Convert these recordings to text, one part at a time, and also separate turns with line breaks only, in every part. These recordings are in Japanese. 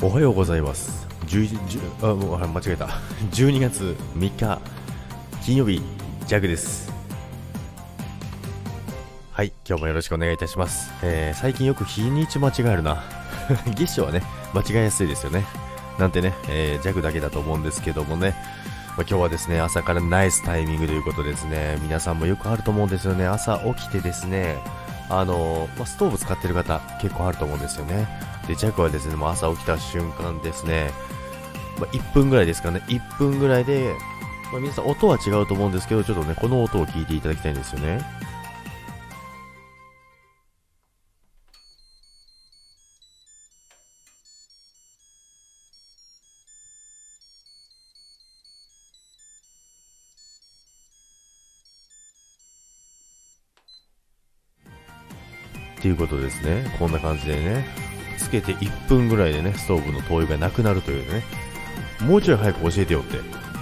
おはようございます。11あもうあ間違えた。12月3日金曜日ジャグです。はい今日もよろしくお願いいたします、えー最近よく日にち間違えるな。月初はね間違えやすいですよね。なんてね、えー、ジャグだけだと思うんですけどもね。ま今日はですね朝からナイスタイミングということですね。皆さんもよくあると思うんですよね。朝起きてですねあのまあストーブ使ってる方結構あると思うんですよね。でジャグはですねもう朝起きた瞬間ですね、まあ、1分ぐらいですかね。1分ぐらいで、まあ、皆さん音は違うと思うんですけどちょっとねこの音を聞いていただきたいんですよね。っていうことですね。こんな感じでね、つけて1分ぐらいでね、ストーブの灯油がなくなるというね、もうちょい早く教えてよって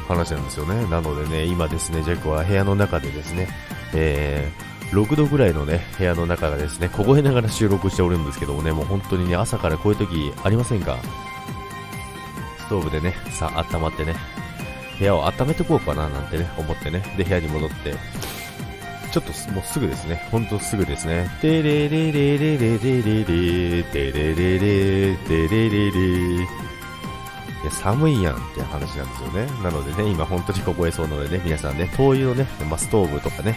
話なんですよね。なのでね、今ですね、ジャックは部屋の中でですね、えー、6度ぐらいのね、部屋の中がですね、凍えながら収録しておるんですけどもね、もう本当にね、朝からこういう時ありませんか？ストーブでね、さあ、温まってね、部屋を温めておこうかななんてね、思ってね、で、部屋に戻って、ちょっともうすぐですね。ほんとすぐですね。てれれれれれれれれてれれれてれれれいや、寒いやんって話なんですよね。なのでね、今本当に凍えそうなのでね、皆さんね、灯油をね、まあ、ストーブとかね、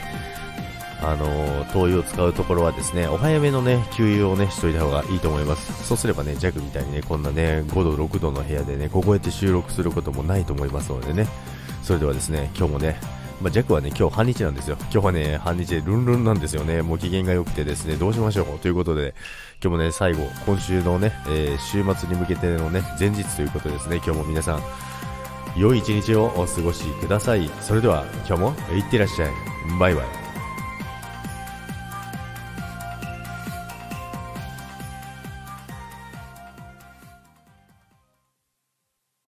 あのー灯油を使うところはですね、お早めのね、給油をね、しといた方がいいと思います。そうすればね、ジャグみたいにね、こんなね、5度、6度の部屋でね、凍えて収録することもないと思いますのでね、それではですね、今日もね、まあ、ジャックはね、今日半日なんですよ。今日はね、半日でルンルンなんですよね。もう機嫌が良くてですね、どうしましょうということで、今日もね、最後、今週のね、えー週末に向けてのね、前日ということですね、今日も皆さん、良い一日をお過ごしください。それでは、今日もいってらっしゃい。バイバイ。